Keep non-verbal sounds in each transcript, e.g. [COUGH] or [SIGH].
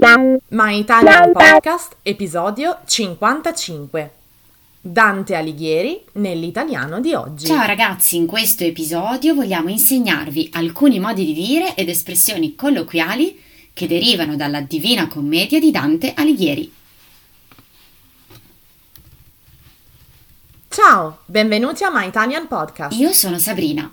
My Italian Podcast, episodio 55. Dante Alighieri nell'italiano di oggi. Ciao ragazzi, in questo episodio vogliamo insegnarvi alcuni modi di dire ed espressioni colloquiali che derivano dalla Divina Commedia di Dante Alighieri. Ciao, benvenuti a My Italian Podcast. Io sono Sabrina.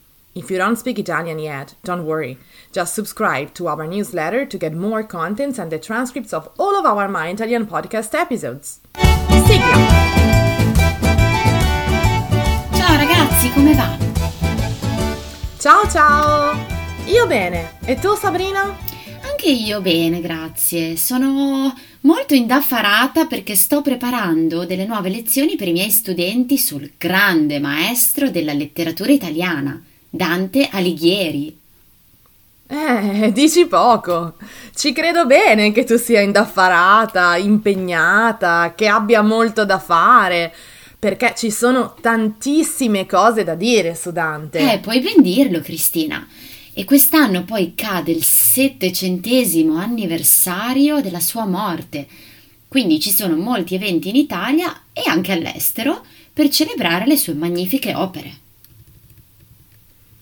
If you don't speak Italian yet, don't worry. Just subscribe to our newsletter to get more contents and the transcripts of all of our My Italian podcast episodes. Sigla! Ciao ragazzi, come va? Ciao ciao! Io bene. E tu Sabrina? Anche io bene, grazie. Sono molto indaffarata perché sto preparando delle nuove lezioni per i miei studenti sul grande maestro della letteratura italiana, Dante Alighieri. Eh, dici poco. Ci credo bene che tu sia indaffarata, impegnata, che abbia molto da fare, perché ci sono tantissime cose da dire su Dante. Eh, puoi ben dirlo, Cristina. E quest'anno poi cade il settecentesimo anniversario della sua morte. Quindi ci sono molti eventi in Italia e anche all'estero per celebrare le sue magnifiche opere.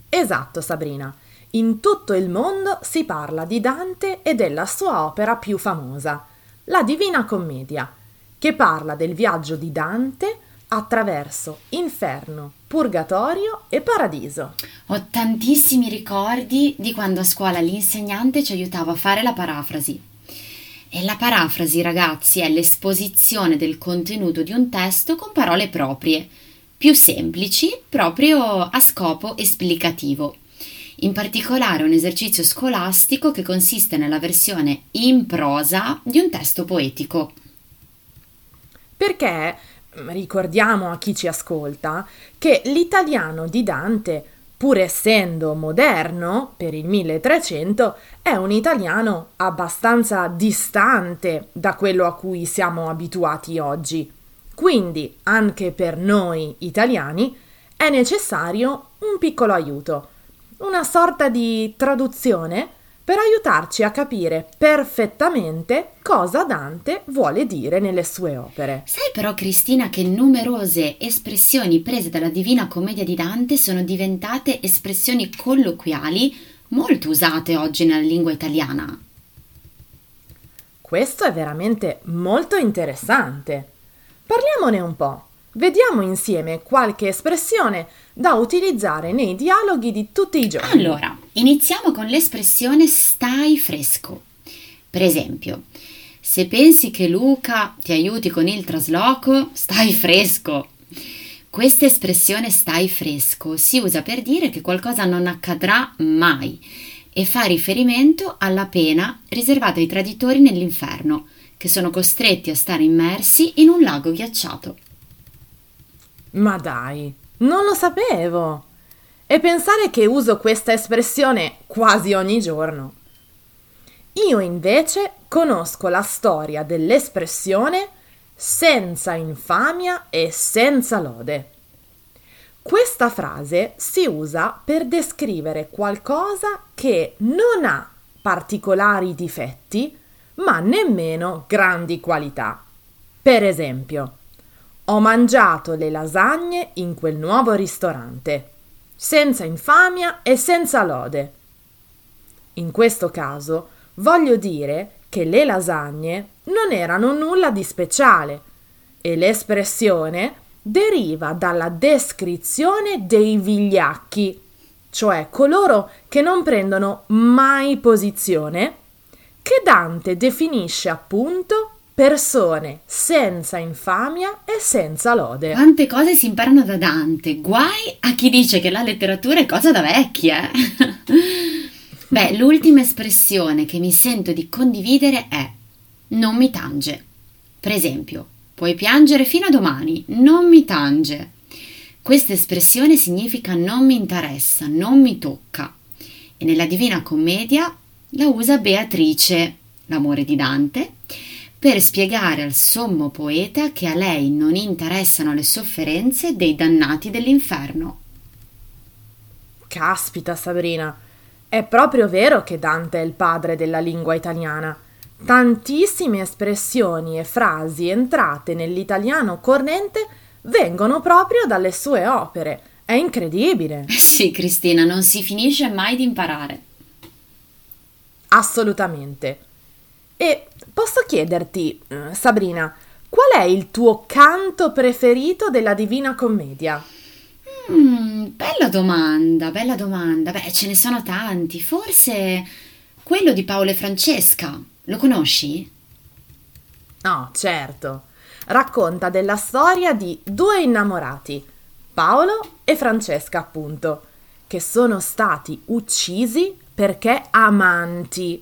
Esatto, Sabrina. In tutto il mondo si parla di Dante e della sua opera più famosa, la Divina Commedia, che parla del viaggio di Dante attraverso inferno, purgatorio e paradiso. Ho tantissimi ricordi di quando a scuola l'insegnante ci aiutava a fare la parafrasi. E la parafrasi, ragazzi, è l'esposizione del contenuto di un testo con parole proprie, più semplici, proprio a scopo esplicativo. In particolare un esercizio scolastico che consiste nella versione in prosa di un testo poetico. Perché ricordiamo a chi ci ascolta che l'italiano di Dante, pur essendo moderno per il 1300, è un italiano abbastanza distante da quello a cui siamo abituati oggi. Quindi anche per noi italiani è necessario un piccolo aiuto, una sorta di traduzione per aiutarci a capire perfettamente cosa Dante vuole dire nelle sue opere. Sai però, Cristina, che numerose espressioni prese dalla Divina Commedia di Dante sono diventate espressioni colloquiali molto usate oggi nella lingua italiana. Questo è veramente molto interessante. Parliamone un po'. Vediamo insieme qualche espressione da utilizzare nei dialoghi di tutti i giorni. Allora, iniziamo con l'espressione stai fresco. Per esempio, se pensi che Luca ti aiuti con il trasloco, stai fresco. Questa espressione stai fresco si usa per dire che qualcosa non accadrà mai e fa riferimento alla pena riservata ai traditori nell'inferno, che sono costretti a stare immersi in un lago ghiacciato. Ma dai, non lo sapevo! E pensare che uso questa espressione quasi ogni giorno. Io invece conosco la storia dell'espressione senza infamia e senza lode. Questa frase si usa per descrivere qualcosa che non ha particolari difetti, ma nemmeno grandi qualità. Per esempio, ho mangiato le lasagne in quel nuovo ristorante, senza infamia e senza lode. In questo caso voglio dire che le lasagne non erano nulla di speciale e l'espressione deriva dalla descrizione dei vigliacchi, cioè coloro che non prendono mai posizione, che Dante definisce appunto persone senza infamia e senza lode. Quante cose si imparano da Dante, guai a chi dice che la letteratura è cosa da vecchie. [LAUGHS] Beh, l'ultima espressione che mi sento di condividere è non mi tange. Per esempio, puoi piangere fino a domani, non mi tange. Questa espressione significa non mi interessa, non mi tocca. E nella Divina Commedia la usa Beatrice, l'amore di Dante, per spiegare al sommo poeta che a lei non interessano le sofferenze dei dannati dell'inferno. Caspita, Sabrina, è proprio vero che Dante è il padre della lingua italiana. Tantissime espressioni e frasi entrate nell'italiano corrente vengono proprio dalle sue opere. È incredibile. Sì, Cristina, non si finisce mai di imparare. Assolutamente. E posso chiederti, eh, Sabrina, qual è il tuo canto preferito della Divina Commedia? Mm, bella domanda, bella domanda. Beh, ce ne sono tanti. Forse quello di Paolo e Francesca. Lo conosci? No, certo. Racconta della storia di due innamorati, Paolo e Francesca, appunto, che sono stati uccisi perché amanti,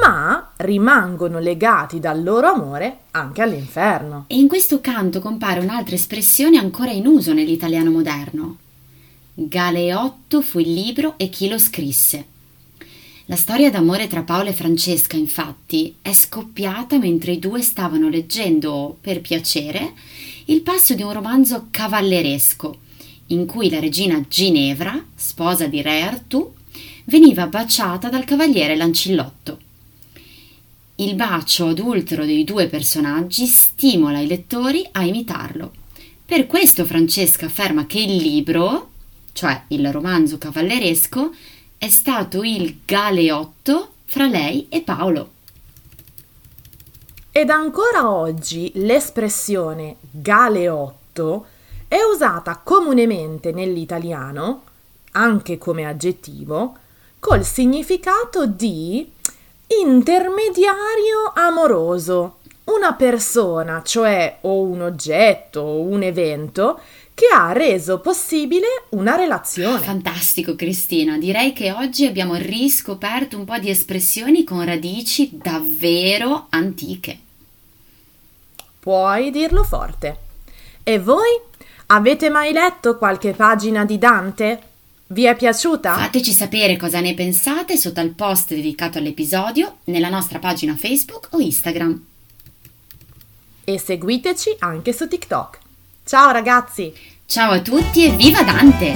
ma rimangono legati dal loro amore anche all'inferno. E in questo canto compare un'altra espressione ancora in uso nell'italiano moderno. Galeotto fu il libro e chi lo scrisse. La storia d'amore tra Paolo e Francesca, infatti, è scoppiata mentre i due stavano leggendo, per piacere, il passo di un romanzo cavalleresco, in cui la regina Ginevra, sposa di Re Artù, veniva baciata dal cavaliere Lancillotto. Il bacio adultero dei due personaggi stimola i lettori a imitarlo. Per questo Francesca afferma che il libro, cioè il romanzo cavalleresco, è stato il galeotto fra lei e Paolo. Ed ancora oggi l'espressione galeotto è usata comunemente nell'italiano, anche come aggettivo, col significato di intermediario amoroso. Una persona, cioè o un oggetto o un evento, che ha reso possibile una relazione. Fantastico Cristina, direi che oggi abbiamo riscoperto un po' di espressioni con radici davvero antiche. Puoi dirlo forte. E voi? Avete mai letto qualche pagina di Dante? Vi è piaciuta? Fateci sapere cosa ne pensate sotto al post dedicato all'episodio nella nostra pagina Facebook o Instagram. E seguiteci anche su TikTok. Ciao ragazzi! Ciao a tutti e viva Dante!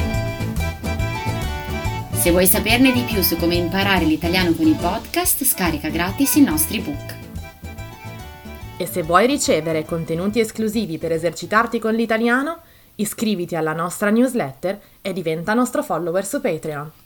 Se vuoi saperne di più su come imparare l'italiano con i podcast, scarica gratis i nostri book. E se vuoi ricevere contenuti esclusivi per esercitarti con l'italiano, iscriviti alla nostra newsletter e diventa nostro follower su Patreon.